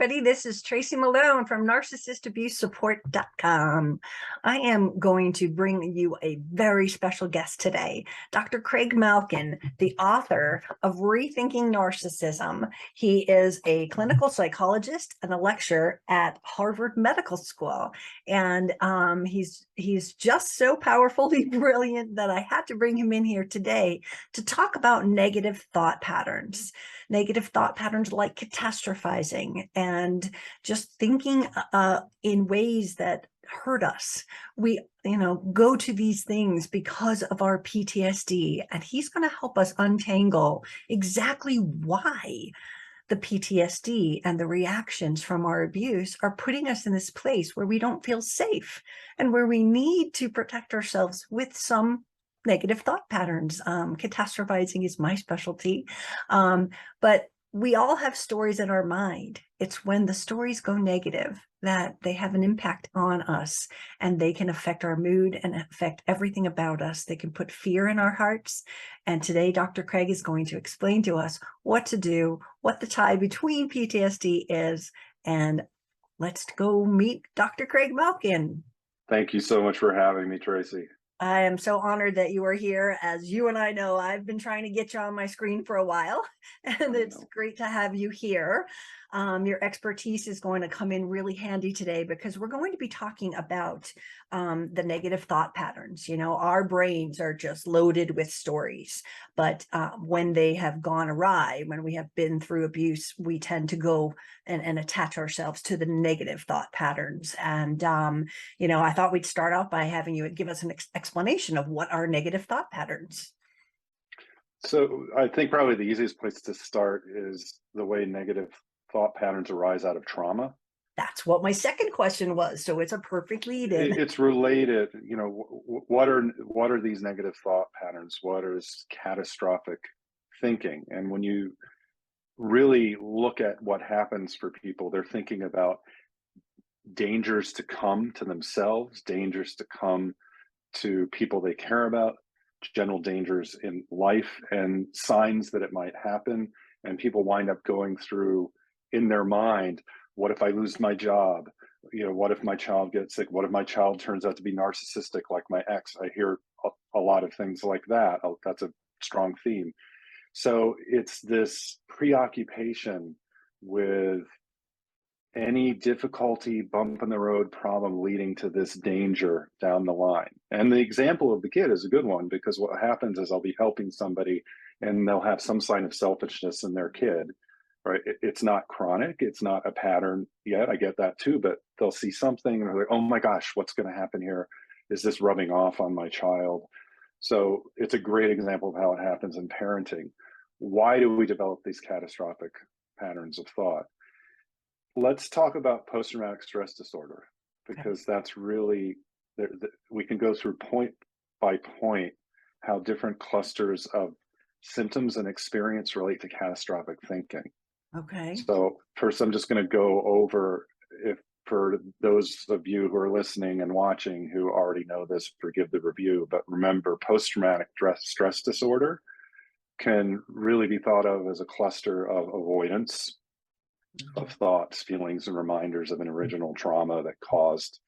Everybody. This is Tracy Malone from narcissistabusesupport.com. I am going to bring you a very special guest today, Dr. Craig Malkin, the author of Rethinking Narcissism. He is a clinical psychologist and a lecturer at Harvard Medical School. And um, he's he's just so powerfully brilliant that I had to bring him in here today to talk about negative thought patterns negative thought patterns like catastrophizing and just thinking uh, in ways that hurt us. We, you know, go to these things because of our PTSD, and he's going to help us untangle exactly why the PTSD and the reactions from our abuse are putting us in this place where we don't feel safe and where we need to protect ourselves with some negative thought patterns. Um, catastrophizing is my specialty. Um, but we all have stories in our mind. It's when the stories go negative that they have an impact on us and they can affect our mood and affect everything about us. They can put fear in our hearts. And today, Dr. Craig is going to explain to us what to do, what the tie between PTSD is, and let's go meet Dr. Craig Malkin. Thank you so much for having me, Tracy. I am so honored that you are here. As you and I know, I've been trying to get you on my screen for a while, and it's great to have you here. Um, your expertise is going to come in really handy today because we're going to be talking about um, the negative thought patterns. You know, our brains are just loaded with stories, but uh, when they have gone awry, when we have been through abuse, we tend to go and, and attach ourselves to the negative thought patterns. And, um, you know, I thought we'd start off by having you give us an ex explanation of what are negative thought patterns. So I think probably the easiest place to start is the way negative thought patterns arise out of trauma? That's what my second question was. So it's a perfect lead in. It's related, you know, what are what are these negative thought patterns? What is catastrophic thinking? And when you really look at what happens for people, they're thinking about dangers to come to themselves, dangers to come to people they care about, general dangers in life and signs that it might happen. And people wind up going through in their mind what if i lose my job? You know what if my child gets sick? What if my child turns out to be narcissistic like my ex? I hear a, a lot of things like that. Oh, that's a strong theme. So it's this preoccupation with any difficulty bump in the road problem leading to this danger down the line and the example of the kid is a good one because what happens is i'll be helping somebody and they'll have some sign of selfishness in their kid right? It, it's not chronic, it's not a pattern yet. I get that too, but they'll see something and they're like, oh my gosh, what's going to happen here? Is this rubbing off on my child? So it's a great example of how it happens in parenting. Why do we develop these catastrophic patterns of thought? Let's talk about post traumatic stress disorder because okay. that's really, we can go through point by point how different clusters of symptoms and experience relate to catastrophic thinking. Okay. So first, I'm just going to go over if for those of you who are listening and watching who already know this, forgive the review. But remember, post-traumatic stress disorder can really be thought of as a cluster of avoidance. Of thoughts, feelings, and reminders of an original trauma that caused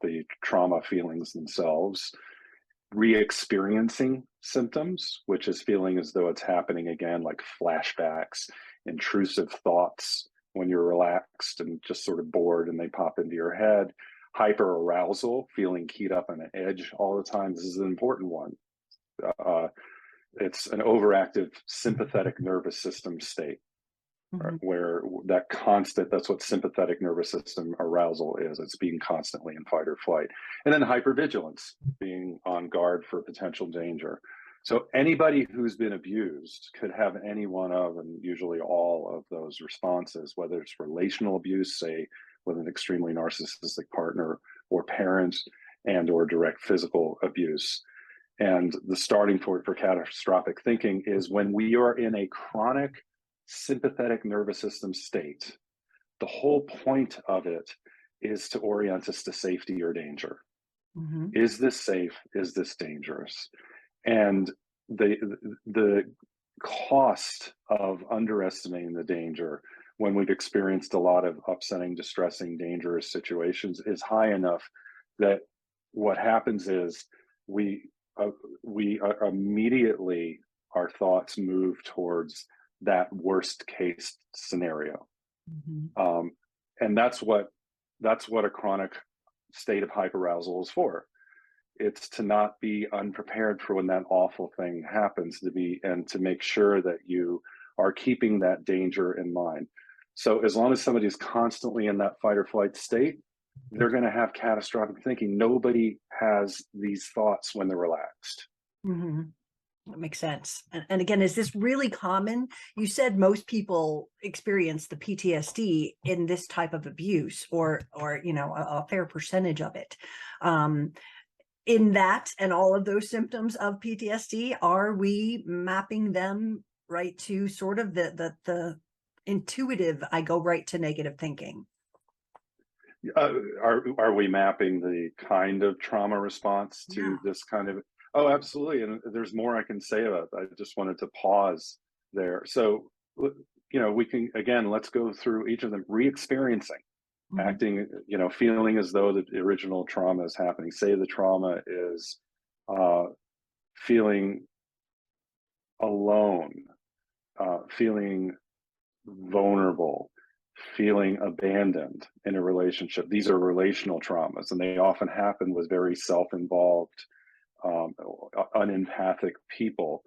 the trauma feelings themselves. Re-experiencing symptoms, which is feeling as though it's happening again, like flashbacks, intrusive thoughts when you're relaxed and just sort of bored and they pop into your head. Hyper arousal, feeling keyed up on an edge all the time. This is an important one. Uh, it's an overactive sympathetic nervous system state mm-hmm. right, where that constant, that's what sympathetic nervous system arousal is. It's being constantly in fight or flight. And then hypervigilance, being on guard for potential danger. So anybody who's been abused could have any one of, and usually all of those responses, whether it's relational abuse, say with an extremely narcissistic partner or parent and or direct physical abuse. And the starting point for catastrophic thinking is when we are in a chronic sympathetic nervous system state, the whole point of it is to orient us to safety or danger. Mm-hmm. Is this safe? Is this dangerous? and the the cost of underestimating the danger when we've experienced a lot of upsetting, distressing, dangerous situations is high enough that what happens is we uh, we uh, immediately our thoughts move towards that worst case scenario. Mhm. um, and that's what that's what a chronic state of hyperarousal is for. It's to not be unprepared for when that awful thing happens to be and to make sure that you are keeping that danger in mind. So as long as somebody's constantly in that fight or flight state they're going to have catastrophic thinking. Nobody has these thoughts when they're relaxed. Mhm. That makes sense. And, and again, is this really common? You said most people experience the PTSD in this type of abuse, or or you know a, a fair percentage of it. Um, in that and all of those symptoms of PTSD, are we mapping them right to sort of the the the intuitive? I go right to negative thinking. uh, are are we mapping the kind of trauma response to Yeah. this kind of oh absolutely and there's more i can say about that i just wanted to pause there. So you know we can again let's go through each of them re-experiencing Mhm. acting you know feeling as though the original trauma is happening. Say the trauma is uh feeling alone uh feeling vulnerable feeling abandoned in a relationship. These are relational traumas and they often happen with very self-involved um, unempathic people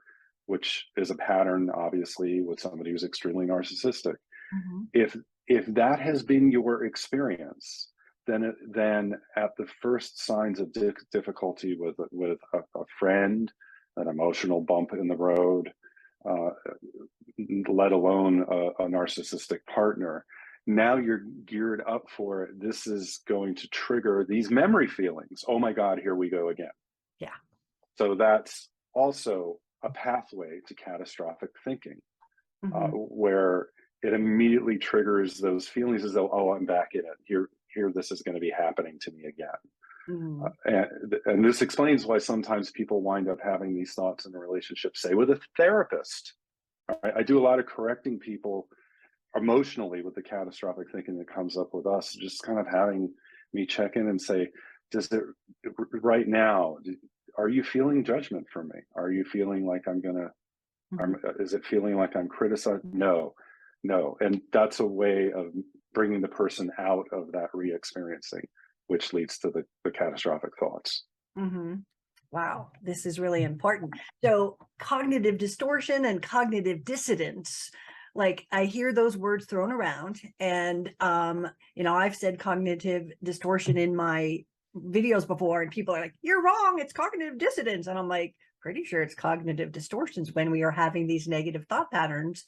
which is a pattern obviously with somebody who's extremely narcissistic. Mhm. if if that has been your experience then then at the first signs of di- difficulty with with a, a friend an emotional bump in the road uh, let alone a, a narcissistic partner now you're geared up for it. This is going to trigger these memory feelings. Oh my god here we go again Yeah. so that's also a pathway to catastrophic thinking uh, Mhm. where it immediately triggers those feelings as though, oh, I'm back in it. Here, here, this is going to be happening to me again. Mhm. And, and this explains why sometimes people wind up having these thoughts in a relationship, say with a therapist. I, I do a lot of correcting people emotionally with the catastrophic thinking that comes up with us, just kind of having me check in and say, does it right now, are you feeling judgment for me? Are you feeling like I'm to I'm, is it feeling like I'm criticized? No, no. And that's a way of bringing the person out of that re experiencing, which leads to the, the catastrophic thoughts. hmm Wow, this is really important. So, cognitive distortion and cognitive dissonance, like I hear those words thrown around, and um, you know, I've said cognitive distortion in my videos before, and people are like, "You're wrong. It's cognitive dissonance," and I'm like, pretty sure it's cognitive distortions when we are having these negative thought patterns.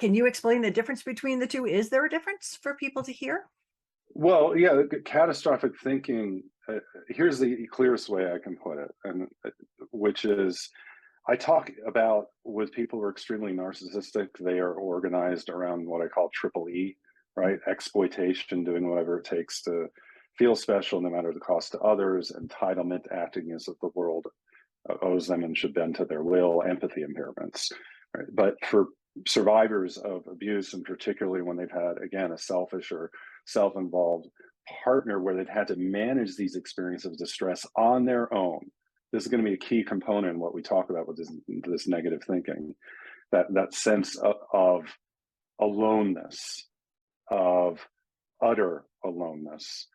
Can you explain the difference between the two? Is there a difference for people to hear? Well, yeah, catastrophic thinking. Uh, here's the clearest way I can put it, and uh, which is, I talk about with people who are extremely narcissistic. They are organized around what I call triple E, right? Exploitation, doing whatever it takes to feel special, no matter the cost to others. Entitlement, acting as if the world uh, owes them and should bend to their will. Empathy impairments, right? But for survivors of abuse, and particularly when they've had again a selfish or self-involved partner where they've had to manage these experiences of distress on their own this is going to be a key component in what we talk about with this, this negative thinking that that sense of, of aloneness of utter aloneness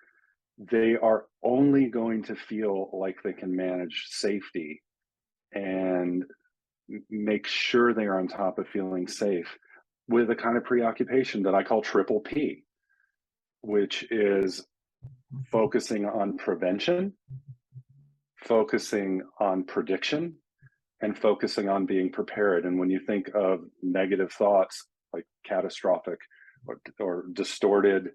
they are only going to feel like they can manage safety and make sure they are on top of feeling safe with a kind of preoccupation that I call triple P, which is focusing on prevention, focusing on prediction, and focusing on being prepared. And when you think of negative thoughts like catastrophic or, or distorted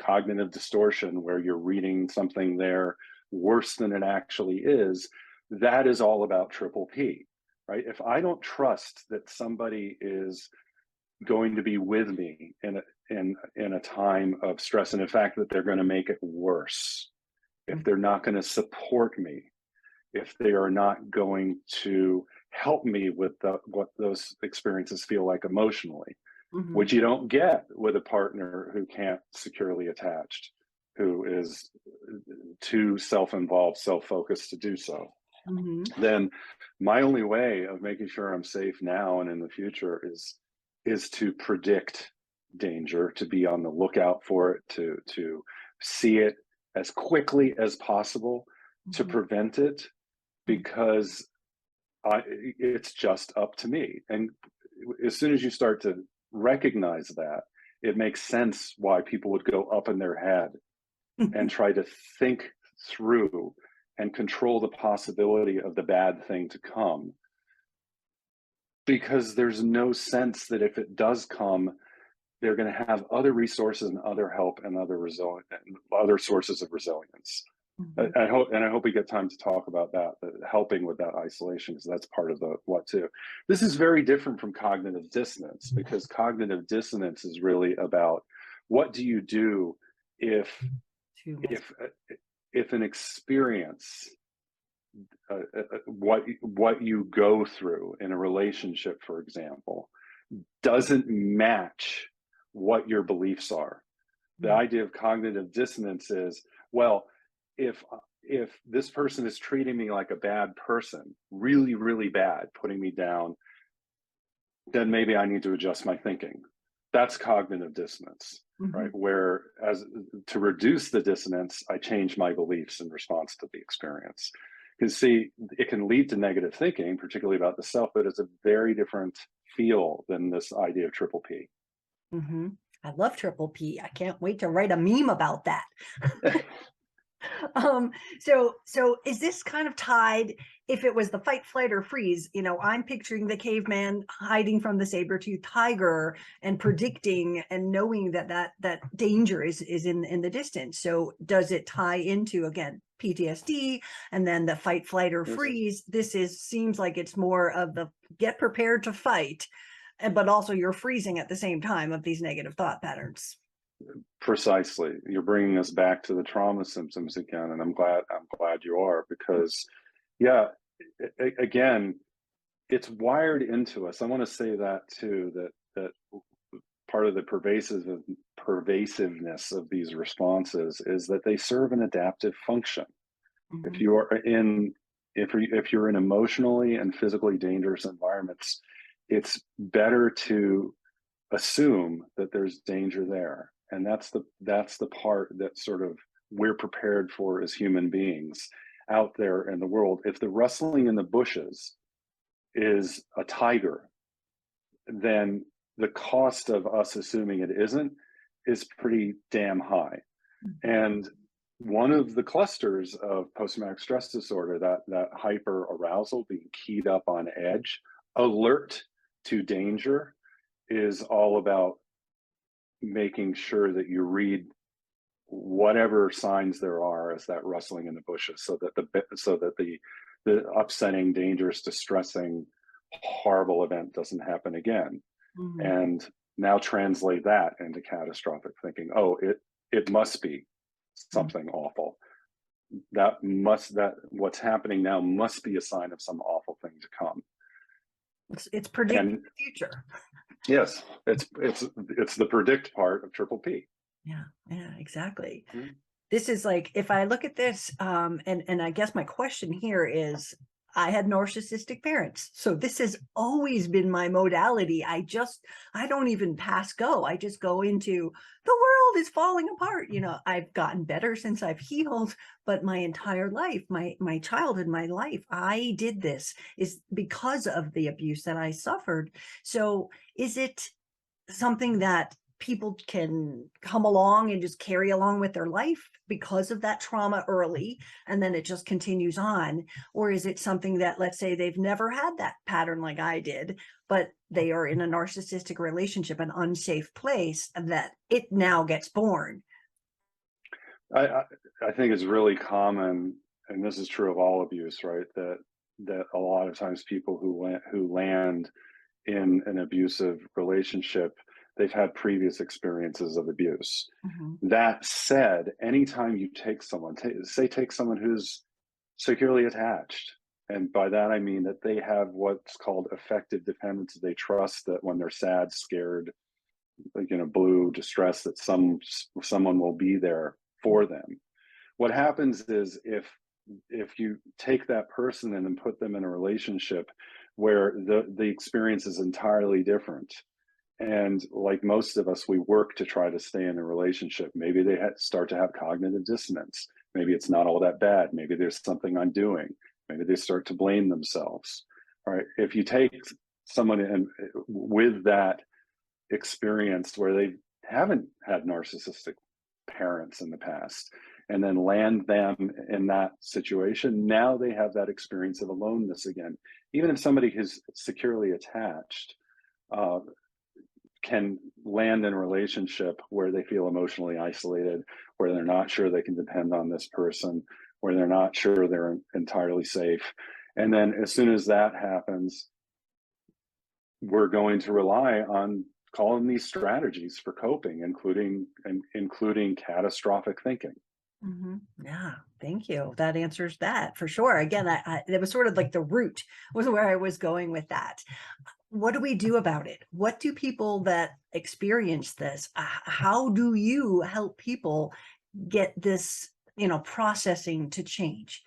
cognitive distortion, where you're reading something there worse than it actually is, that is all about triple P, right? If I don't trust that somebody is going to be with me in a, in in a time of stress, and in fact that they're going to make it worse, if they're not going to support me, if they are not going to help me with the, what those experiences feel like emotionally, Mhm. which you don't get with a partner who can't securely attached, who is too self-involved, self-focused to do so. Mhm. Then my only way of making sure I'm safe now and in the future is is to predict danger, to be on the lookout for it, to to see it as quickly as possible, to Mhm. prevent it, because I, it's just up to me. And as soon as you start to recognize that, it makes sense why people would go up in their head mm-hmm. and try to think through and control the possibility of the bad thing to come. Because there's no sense that if it does come, they're going to have other resources and other help and other resilient other sources of resilience. I, I hope, and I hope we get time to talk about that, that helping with that isolation, because that's part of the what too. This is very different from cognitive dissonance because cognitive dissonance is really about what do you do if if uh, if an experience uh, uh, uh, what what you go through in a relationship for example doesn't match what your beliefs are. The idea of cognitive dissonance is well if if this person is treating me like a bad person really really bad putting me down then maybe i need to adjust my thinking that's cognitive dissonance Mhm. right where as to reduce the dissonance i change my beliefs in response to the experience because see it can lead to negative thinking particularly about the self but it's a very different feel than this idea of triple p Mm-hmm. I love triple P. I can't wait to write a meme about that. um so so is this kind of tied if it was the fight flight or freeze you know i'm picturing the caveman hiding from the saber-toothed tiger and mm-hmm. predicting and knowing that that that danger is is in in the distance. So does it tie into again ptsd and then the fight flight or mm-hmm. freeze? This is seems like it's more of the get prepared to fight and but also you're freezing at the same time of these negative thought patterns precisely. You're bringing us back to the trauma symptoms again and i'm glad i'm glad you are because yeah a- again it's wired into us. I want to say that too that that part of the pervasive pervasiveness of these responses is that they serve an adaptive function. If Mhm. you are in if you if you're in emotionally and physically dangerous environments it's better to assume that there's danger there and that's the that's the part that sort of we're prepared for as human beings out there in the world. If the rustling in the bushes is a tiger then the cost of us assuming it isn't is pretty damn high. Mm-hmm. And one of the clusters of post-traumatic stress disorder that that hyper arousal being keyed up on edge alert to danger is all about making sure that you read whatever signs there are as that rustling in the bushes so that the so that the the upsetting dangerous distressing horrible event doesn't happen again. Mhm. and now translate that into catastrophic thinking. Oh it it must be something awful. That must that what's happening now must be a sign of some awful thing to come. It's, it's predicting and the future. Yes it's it's it's the predict part of triple p Yeah, yeah, exactly. Mhm. This is like if I look at this, um, and and I guess my question here is, I had narcissistic parents, so this has always been my modality. I just I don't even pass go. I just go into the world is falling apart. You know, I've gotten better since I've healed, but my entire life, my my childhood, my life, I did this is because of the abuse that I suffered. So is it something that people can come along and just carry along with their life because of that trauma early and then it just continues on or is it something that let's say they've never had that pattern like I did but they are in a narcissistic relationship an unsafe place that it now gets born I, I think it's really common, and this is true of all abuse, right? That that a lot of times people who who land in an abusive relationship, they've had previous experiences of abuse. Mm-hmm. That said, anytime you take someone, ta say take someone who's securely attached, and by that I mean that they have what's called affective dependence. They trust that when they're sad, scared, like, you know, blue distress that some someone will be there for them. What happens is if if you take that person and then put them in a relationship where the the experience is entirely different and like most of us we work to try to stay in a relationship. Maybe they start to have cognitive dissonance. Maybe it's not all that bad. Maybe there's something i'm doing maybe they start to blame themselves. Right if you take someone in with that experience where they haven't had narcissistic parents in the past and then land them in that situation now they have that experience of aloneness again. Even if somebody who's securely attached uh, can land in a relationship where they feel emotionally isolated, where they're not sure they can depend on this person, where they're not sure they're entirely safe. And then as soon as that happens, we're going to rely on calling these strategies for coping, including including catastrophic thinking. Mm-hmm. Yeah, thank you. That answers that for sure. Again, I, I, it was sort of like the root was where I was going with that what do we do about it? What do people that experience this, uh, how do you help people get this, you know, processing to change?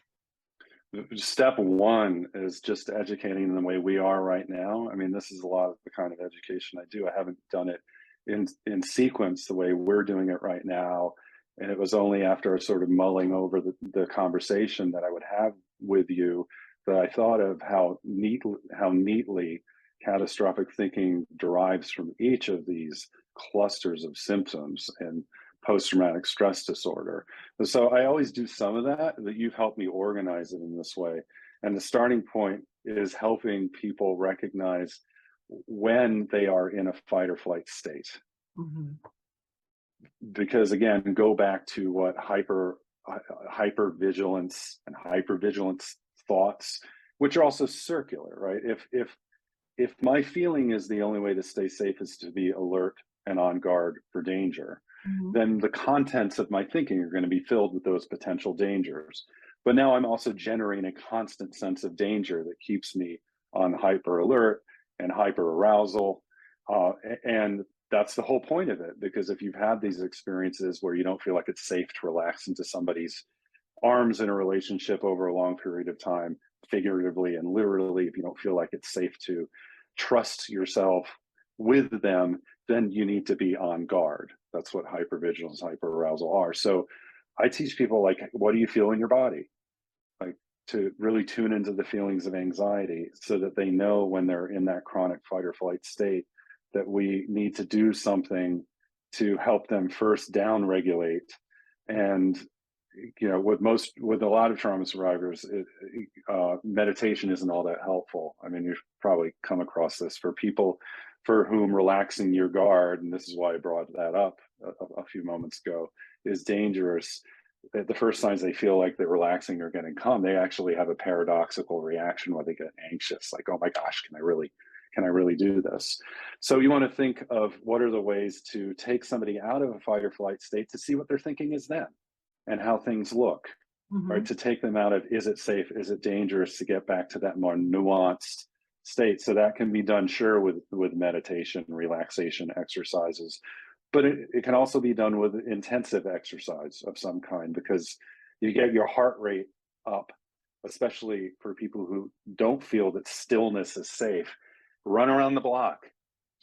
Step one is just educating the way we are right now. I mean, this is a lot of the kind of education I do. I haven't done it in in sequence the way we're doing it right now. And it was only after sort of mulling over the, the conversation that I would have with you that I thought of how neat how neatly catastrophic thinking derives from each of these clusters of symptoms and post-traumatic stress disorder. so I always do some of that, that you've helped me organize it in this way. And the starting point is helping people recognize when they are in a fight or flight state. Mm-hmm. Because again, go back to what hyper hyper vigilance and hyper vigilance thoughts, which are also circular, right? If if if my feeling is the only way to stay safe is to be alert and on guard for danger, mm-hmm. then the contents of my thinking are going to be filled with those potential dangers. But now I'm also generating a constant sense of danger that keeps me on hyper alert and hyper arousal. Uh, and that's the whole point of it. Because if you've had these experiences where you don't feel like it's safe to relax into somebody's arms in a relationship over a long period of time, figuratively and literally, if you don't feel like it's safe to trust yourself with them, then you need to be on guard. That's what hypervigilance, hyperarousal are. So I teach people like, what do you feel in your body? Like to really tune into the feelings of anxiety so that they know when they're in that chronic fight or flight state that we need to do something to help them first down regulate and you know with most with a lot of trauma survivors it, uh, meditation isn't all that helpful. I mean you've probably come across this for people for whom relaxing your guard and this is why i brought that up a, a few moments ago is dangerous. The first signs they feel like they're relaxing going to come. They actually have a paradoxical reaction where they get anxious like oh my gosh can i really can i really do this? So you want to think of what are the ways to take somebody out of a fight or flight state to see what their thinking is then and how things look, mm-hmm. right? To take them out of is it safe, is it dangerous, to get back to that more nuanced state. So that can be done, sure, with with meditation, relaxation exercises, but it, it can also be done with intensive exercise of some kind because you get your heart rate up, especially for people who don't feel that stillness is safe. Run around the block,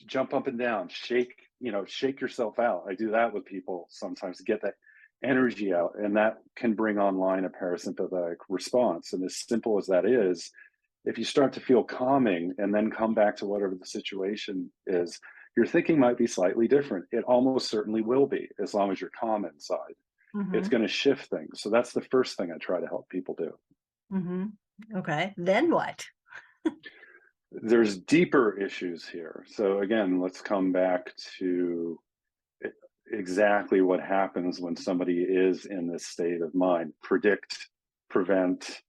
jump up and down, shake, you know, shake yourself out. I do that with people sometimes to get that energy out and that can bring online a parasympathetic response. And as simple as that is if you start to feel calming and then come back to whatever the situation is your thinking might be slightly different. It almost certainly will be as long as you're calm inside. Mm-hmm. it's going to shift things. So that's the first thing i try to help people do. Mm-hmm. okay. Then what? There's deeper issues here. So again let's come back to exactly what happens when somebody is in this state of mind. Predict prevent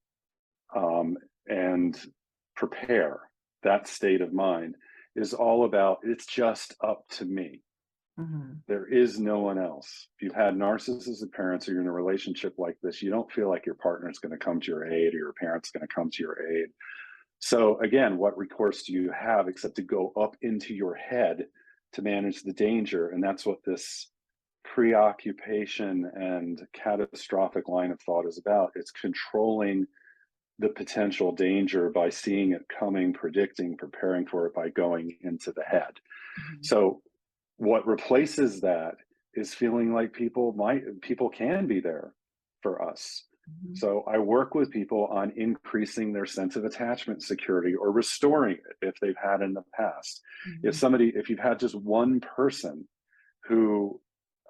um, and prepare. That state of mind is all about it's just up to me. Mm-hmm. there is no one else. If you've had narcissistic parents or you're in a relationship like this you don't feel like your partner is going to come to your aid or your parents going to come to your aid. So again what recourse do you have except to go up into your head to manage the danger. And that's what this preoccupation and catastrophic line of thought is about. It's controlling the potential danger by seeing it coming, predicting, preparing for it by going into the head. Mhm. So what replaces that is feeling like people might people can be there for us. Mhm. So I work with people on increasing their sense of attachment security or restoring it if they've had in the past. If Mhm. somebody, if you've had just one person who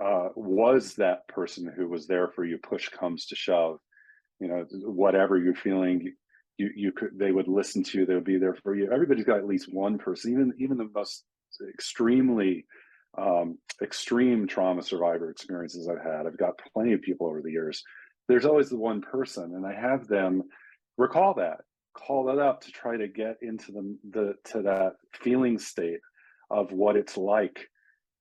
uh, was that person who was there for you, push comes to shove, you know, whatever you're feeling, you you could they would listen to you, they would be there for you. Everybody's got at least one person, even even the most extremely um, extreme trauma survivor experiences I've had. I've got plenty of people over the years. There's always the one person, and I have them recall that, call that up to try to get into the, the to that feeling state of what it's like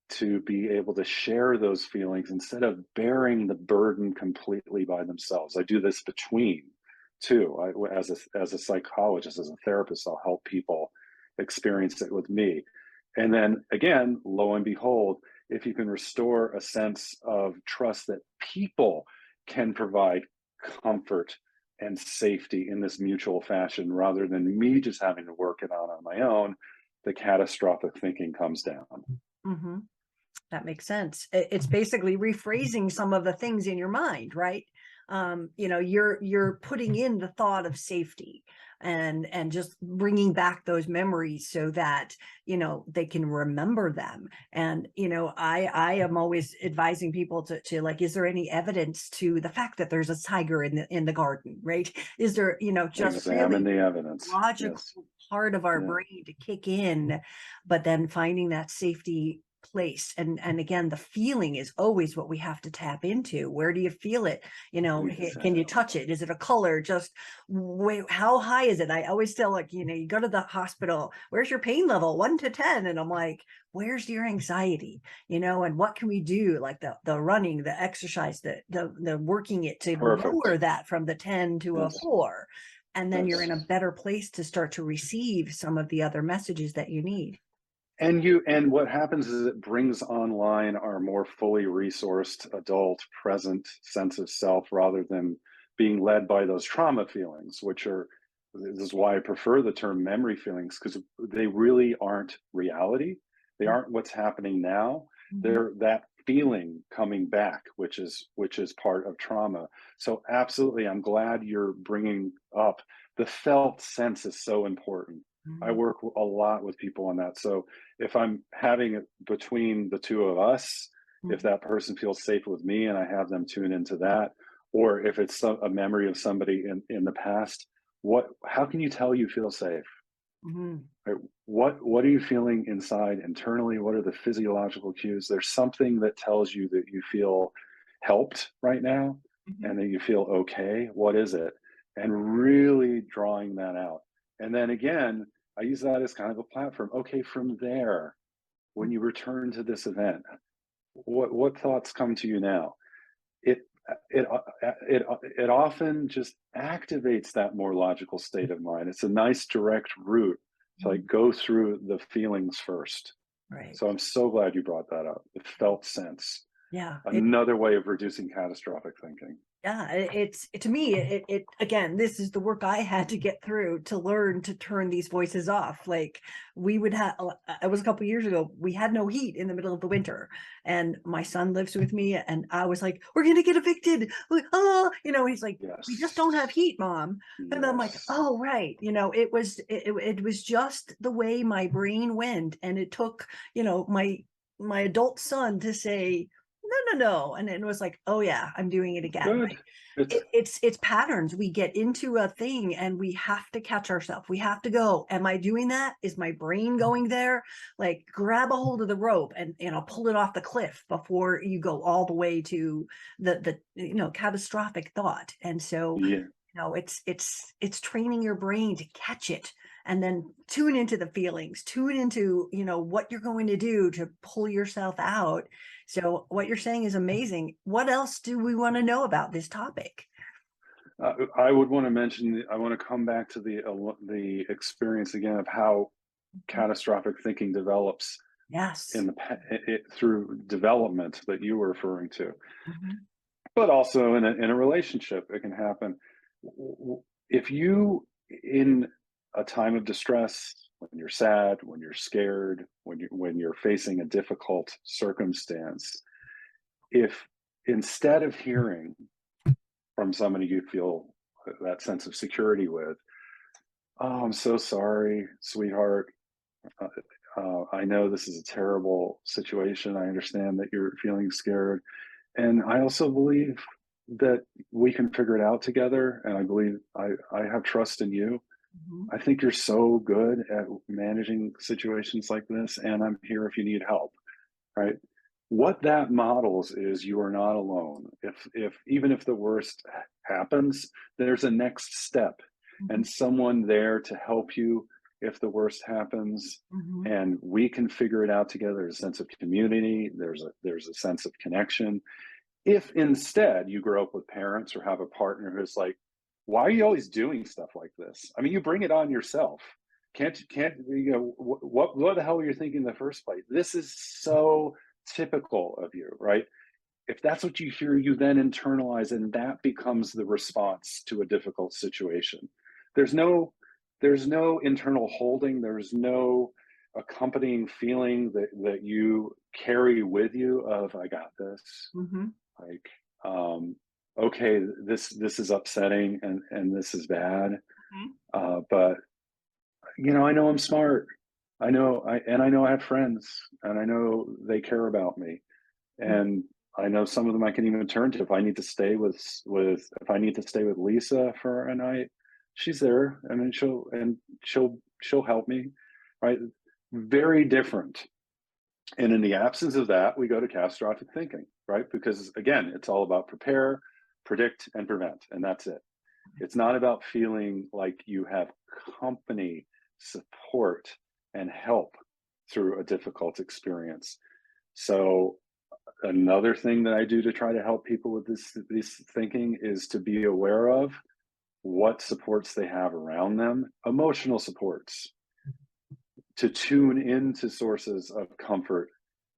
to be able to share those feelings instead of bearing the burden completely by themselves. I do this between too. I, as a as a psychologist, as a therapist, I'll help people experience it with me. And then again, lo and behold, if you can restore a sense of trust that people can provide comfort and safety in this mutual fashion rather than me just having to work it out on my own, the catastrophic thinking comes down. Mhm. That makes sense. It's basically rephrasing some of the things in your mind, right? Um, you know, you're you're putting in the thought of safety and and just bringing back those memories so that you know they can remember them. And you know, I I am always advising people to to like, is there any evidence to the fact that there's a tiger in the in the garden, right? Is there you know just really Examine the evidence. logical Yes. part of our Yeah. brain to kick in, but then finding that safety place. And and again, the feeling is always what we have to tap into. Where do you feel it? You know, can you touch it? Is it a color? Just wait, how high is it? I always tell like, you know, you go to the hospital, where's your pain level? One to 10. And I'm like, where's your anxiety? You know, and what can we do? Like the the running, the exercise, the the the working it to Perfect. lower that from the 10 to Yes. a four and then you're in a better place to start to receive some of the other messages that you need. And you and what happens is it brings online our more fully resourced adult present sense of self rather than being led by those trauma feelings, which are this is why I prefer the term memory feelings because they really aren't reality. They mm. aren't what's happening now. Mm-hmm. They're that feeling coming back, which is which is part of trauma. So absolutely, I'm glad you're bringing up the felt sense is so important. I Mhm. work a lot with people on that. So if I'm having it between the two of us, if Mhm. that person feels safe with me and I have them tune into that, or if it's some, a memory of somebody in, in the past, what how can you tell you feel safe? Mhm. Right? What what are you feeling inside internally? What are the physiological cues? There's something that tells you that you feel helped right now Mhm. and that you feel okay. What is it? And really drawing that out. And then again, I use that as kind of a platform. Okay, from there, when you return to this event, what what thoughts come to you now? It it it it often just activates that more logical state of mind. It's a nice direct route to like mm-hmm. go through the feelings first. Right. So I'm so glad you brought that up. The felt sense. yeah. It, Another way of reducing catastrophic thinking. Yeah. it- It's to me, it, it again, this is the work I had to get through to learn to turn these voices off. Like we would have, it was a couple years ago, we had no heat in the middle of the mm. winter. And my son lives with me, and I was like, we're to get evicted. Like, oh, you know, he's like, Yes. we just don't have heat, mom. And I'm like, oh, right. You know, it was, it, it it was just the way my brain went. And it took, you know, my, my adult son to say, no, no, no. And it was like, oh yeah, I'm doing it again. It's it, it's, it's patterns. We get into a thing and we have to catch ourselves. We have to go, am I doing that? Is my brain mm-hmm. going there? Like grab a hold of the rope and, you know, pull it off the cliff before you go all the way to the, the, you know, catastrophic thought. And so, yeah. you know it's it's it's training your brain to catch it and then tune into the feelings tune into you know what you're going to do to pull yourself out so what you're saying is amazing what else do we want to know about this topic Uh, I would want to mention. I want to come back to the uh, the experience again of how catastrophic thinking develops Yes. in the it, it, through development that you were referring to Mhm. but also in a, in a relationship it can happen if you in a time of distress when you're sad when you're scared when you when you're facing a difficult circumstance if instead of hearing from somebody you feel that sense of security with oh i'm so sorry sweetheart. Uh, uh, i know this is a terrible situation. I understand that you're feeling scared. And i also believe that we can figure it out together and i believe i i have trust in you. I think you're so good at managing situations like this and i'm here if you need help right? What that models is you are not alone. If if even if the worst happens there's a next step and someone there to help you if the worst happens Mhm. and we can figure it out together. There's a sense of community there's a there's a sense of connection. If instead you grow up with parents or have a partner who's like why are you always doing stuff like this? I mean you bring it on yourself. Can't you can't you know wh- what what the hell were you thinking in the first place? This is so typical of you right? If that's what you hear you then internalize and that becomes the response to a difficult situation. There's no there's no internal holding there's no accompanying feeling that that you carry with you of i got this. Mhm. like um okay this this is upsetting and and this is bad Mhm. uh but you know i know i'm smart. I know i and i know i have friends and i know they care about me. And i know some of them i can even turn to if i need to stay with with if i need to stay with lisa for a night she's there and then she'll and she'll she'll help me right? Very different. And in the absence of that we go to catastrophic thinking right? Because again it's all about prepare predict and prevent and that's it. It's not about feeling like you have company support and help through a difficult experience. So another thing that i do to try to help people with this this thinking is to be aware of what supports they have around them emotional supports to tune into sources of comfort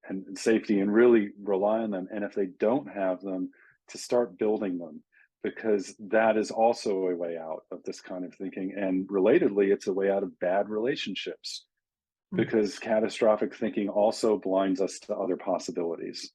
and safety and really rely on them. And if they don't have them to start building them because that is also a way out of this kind of thinking. And relatedly it's a way out of bad relationships Mm. because catastrophic thinking also blinds us to other possibilities.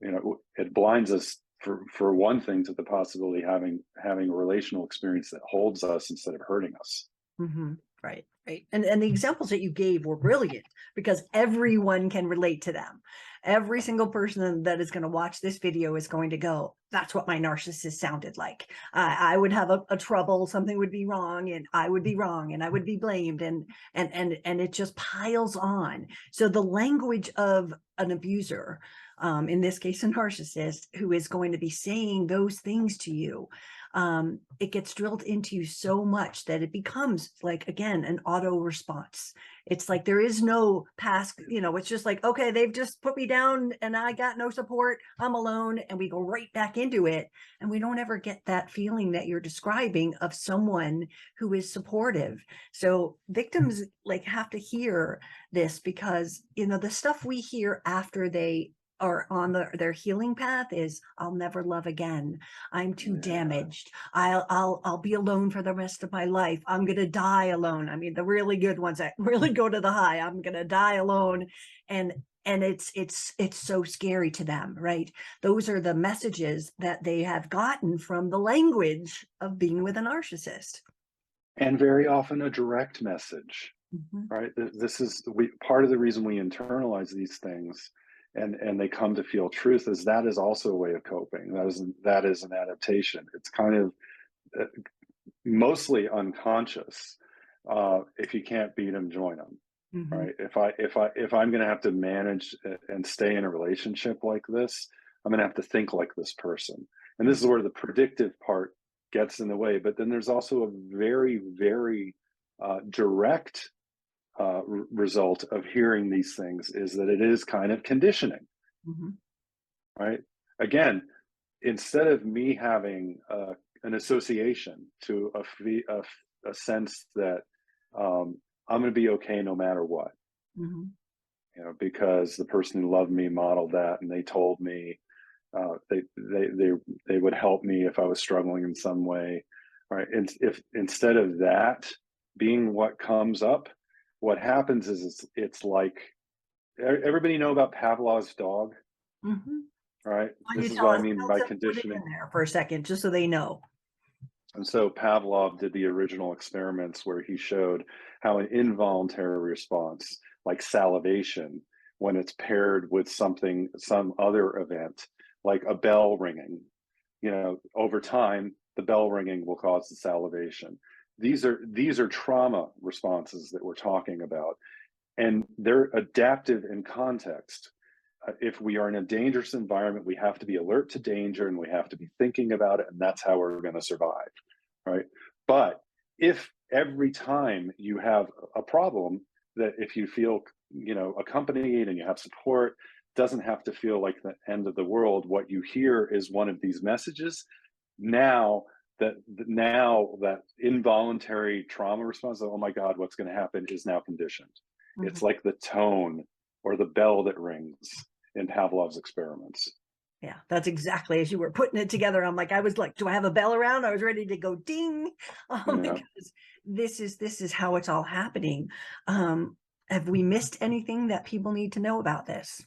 You know it blinds us for for one thing to the possibility of having having a relational experience that holds us instead of hurting us. Hmm Right, right. And and the examples that you gave were brilliant because everyone can relate to them. Every single person that is going to watch this video is going to go, that's what my narcissist sounded like. I I would have a, a trouble, something would be wrong, and I would be wrong, and I would be blamed, and and and and it just piles on. So the language of an abuser, um, in this case, a narcissist, who is going to be saying those things to you, um, it gets drilled into you so much that it becomes like again an auto response. It's like there is no past, you know, it's just like, okay, they've just put me down and I got no support. I'm alone. And we go right back into it. And we don't ever get that feeling that you're describing of someone who is supportive. So victims like have to hear this because, you know, the stuff we hear after they are on the, their healing path is I'll never love again. I'm too Yeah. damaged. I'll I'll I'll be alone for the rest of my life. I'm gonna die alone. I mean, the really good ones that really go to the high. I'm gonna die alone, and and it's it's it's so scary to them, right? Those are the messages that they have gotten from the language of being with a narcissist. and very often a direct message Mhm. right this is we part of the reason we internalize these things and and they come to feel truth is that is also a way of coping. That is that is an adaptation. It's kind of uh, mostly unconscious uh if you can't beat them join them Mhm. right? If i if i if i'm going to have to manage and stay in a relationship like this i'm going to have to think like this person. And this is where the predictive part gets in the way but then there's also a very very uh, direct uh, result of hearing these things is that it is kind of conditioning Mhm. right again instead of me having uh, an association to a, a, a sense that um, i'm going to be okay no matter what Mhm. you know, because the person who loved me modeled that and they told me uh, they, they, they, they would help me if I was struggling in some way, right? And if instead of that being what comes up, what happens is it's, it's like everybody know about Pavlov's dog, Mhm. right? Don't This is what I mean by us and put it in conditioning. there For a second, just so they know. And so Pavlov did the original experiments where he showed how an involuntary response, like salivation, when it's paired with something, some other event, like a bell ringing, you know, over time, the bell ringing will cause the salivation. These are these are trauma responses that we're talking about, and they're adaptive in context. Uh, if we are in a dangerous environment, we have to be alert to danger and we have to be thinking about it, and that's how we're going to survive, right? But if every time you have a problem, that if you feel, you know, accompanied and you have support, doesn't have to feel like the end of the world. What you hear is one of these messages. Now that now that involuntary trauma response, oh my God, what's going to happen is now conditioned. It's like the tone or the bell that rings in Pavlov's experiments. Yeah, that's exactly as you were putting it together. I'm like, I was like, do I have a bell around? I was ready to go ding. Um, Yeah. because this is this is how it's all happening. Um, have we missed anything that people need to know about this?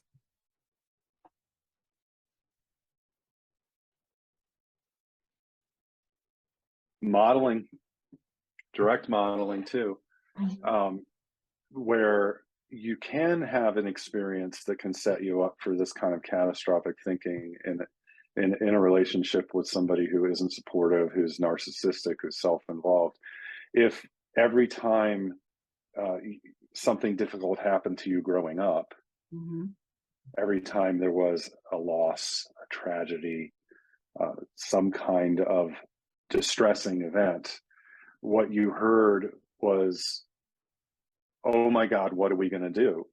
Modeling, direct modeling too, Mhm. um, where you can have an experience that can set you up for this kind of catastrophic thinking in in, in a relationship with somebody who isn't supportive, who's narcissistic, who's self-involved. If every time uh, something difficult happened to you growing up, Mhm. every time there was a loss, a tragedy, uh, some kind of distressing event, what you heard was, "Oh my God, what are we going to do?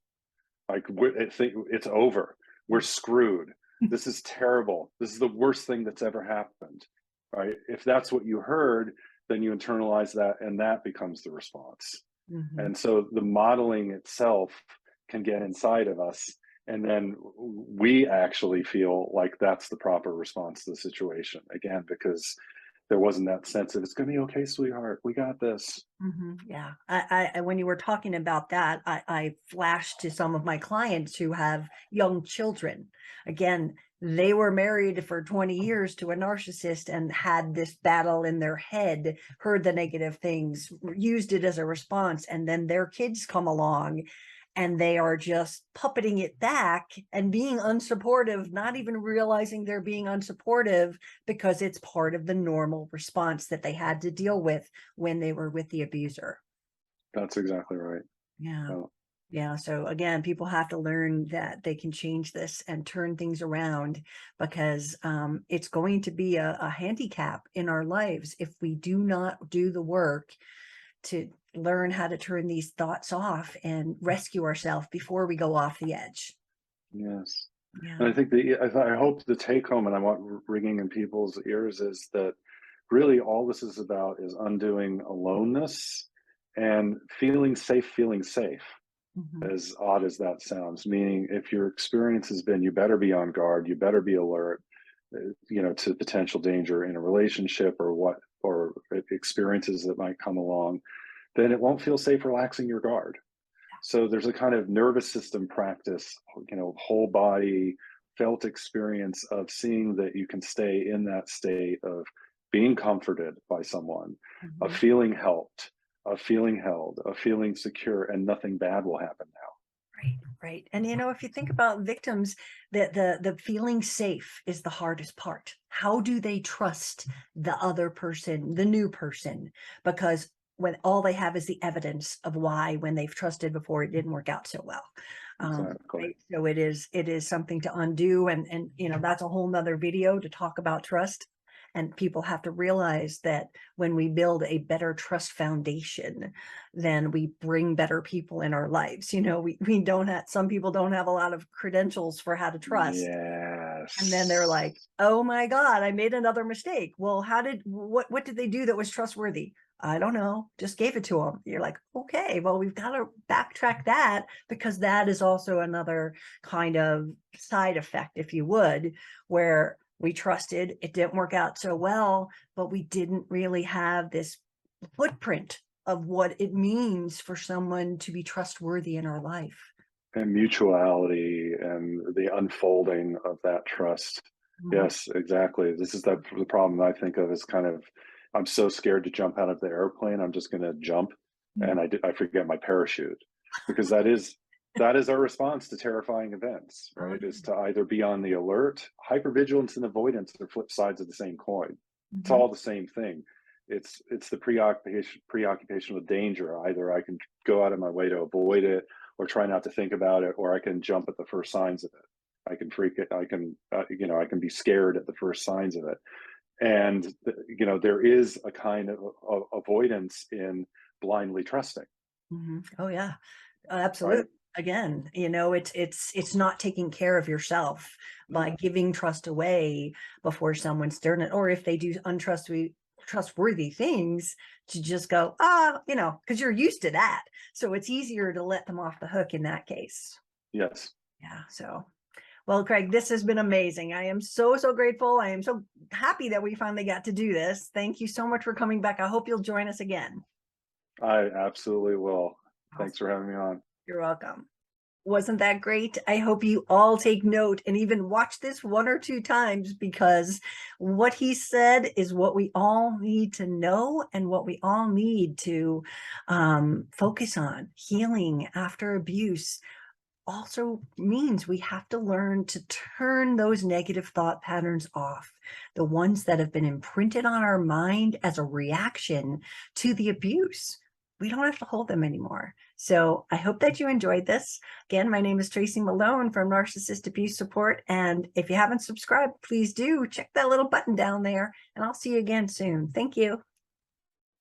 Like, we're, it, think it's over. We're screwed. This is terrible. This is the worst thing that's ever happened." Right? If that's what you heard, then you internalize that, and that becomes the response. Mhm. And so the modeling itself can get inside of us. And then we actually feel like that's the proper response to the situation again, because there wasn't that sense of it's going to be okay, sweetheart. We got this. Mhm, Yeah, I, I- when you were talking about that, I, I flashed to some of my clients who have young children. Again, they were married for 20 years to a narcissist and had this battle in their head, heard the negative things, used it as a response, and then their kids come along and they are just puppeting it back and being unsupportive, not even realizing they're being unsupportive because it's part of the normal response that they had to deal with when they were with the abuser. That's exactly right. Yeah. Yeah. So again, people have to learn that they can change this and turn things around because um, it's going to be a, a handicap in our lives if we do not do the work to learn how to turn these thoughts off and rescue ourselves before we go off the edge. Yes. Yeah. And I think the I, th- I hope the take home, and I want ringing in people's ears, is that really all this is about is undoing aloneness and feeling safe, feeling safe. Mhm. as odd as that sounds meaning if your experience has been you better be on guard you better be alert uh, you know to potential danger in a relationship or what or experiences that might come along then it won't feel safe relaxing your guard so there's a kind of nervous system practice you know whole body felt experience of seeing that you can stay in that state of being comforted by someone of Mhm. feeling helped of feeling held of feeling secure and nothing bad will happen now Right, right. And you know, if you think about victims, that the the feeling safe is the hardest part. How do they trust the other person, the new person? Because when all they have is the evidence of why when they've trusted before it didn't work out so well. Um, Exactly. right? So it is it is something to undo and and you know that's a whole nother video to talk about trust. And people have to realize that when we build a better trust foundation, then we bring better people in our lives. You know, we, we don't have, some people don't have a lot of credentials for how to trust. yes And then they're like, oh my God, I made another mistake. Well, how did, what, what did they do that was trustworthy? I don't know, just gave it to him. You're like, okay, well, we've got to backtrack that because that is also another kind of side effect, if you would, where we trusted it didn't work out so well, but we didn't really have this footprint of what it means for someone to be trustworthy in our life. And mutuality and the unfolding of that trust. Mhm. Yes, exactly. This is the, the problem I think of as kind of, I'm so scared to jump out of the airplane. I'm just going to jump Mhm. and I, did, I forget my parachute because that is, that is our response to terrifying events, right? Is to either be on the alert, hypervigilance and avoidance are flip sides of the same coin. It's Mhm. all the same thing. It's it's the preoccupation preoccupation with danger. Either I can go out of my way to avoid it, or try not to think about it, or I can jump at the first signs of it. I can freak it. I can uh, you know I can be scared at the first signs of it. And you know there is a kind of, of avoidance in blindly trusting. Mhm. Oh yeah, Uh, absolutely. Again, you know, it's it's it's not taking care of yourself by giving trust away before someone's done it, or if they do untrustworthy trustworthy things, to just go, ah, you know, because you're used to that. So it's easier to let them off the hook in that case. Yes. Yeah. So, well, Craig, this has been amazing. I am so, so grateful. I am so happy that we finally got to do this. Thank you so much for coming back. I hope you'll join us again. I absolutely will. Thanks for having me on. You're welcome. Wasn't that great? I hope you all take note and even watch this one or two times because what he said is what we all need to know and what we all need to um, focus on. Healing after abuse also means we have to learn to turn those negative thought patterns off, the ones that have been imprinted on our mind as a reaction to the abuse we don't have to hold them anymore. So I hope that you enjoyed this. Again, my name is Tracy Malone from Narcissist Abuse Support. And if you haven't subscribed, please do check that little button down there and I'll see you again soon. Thank you.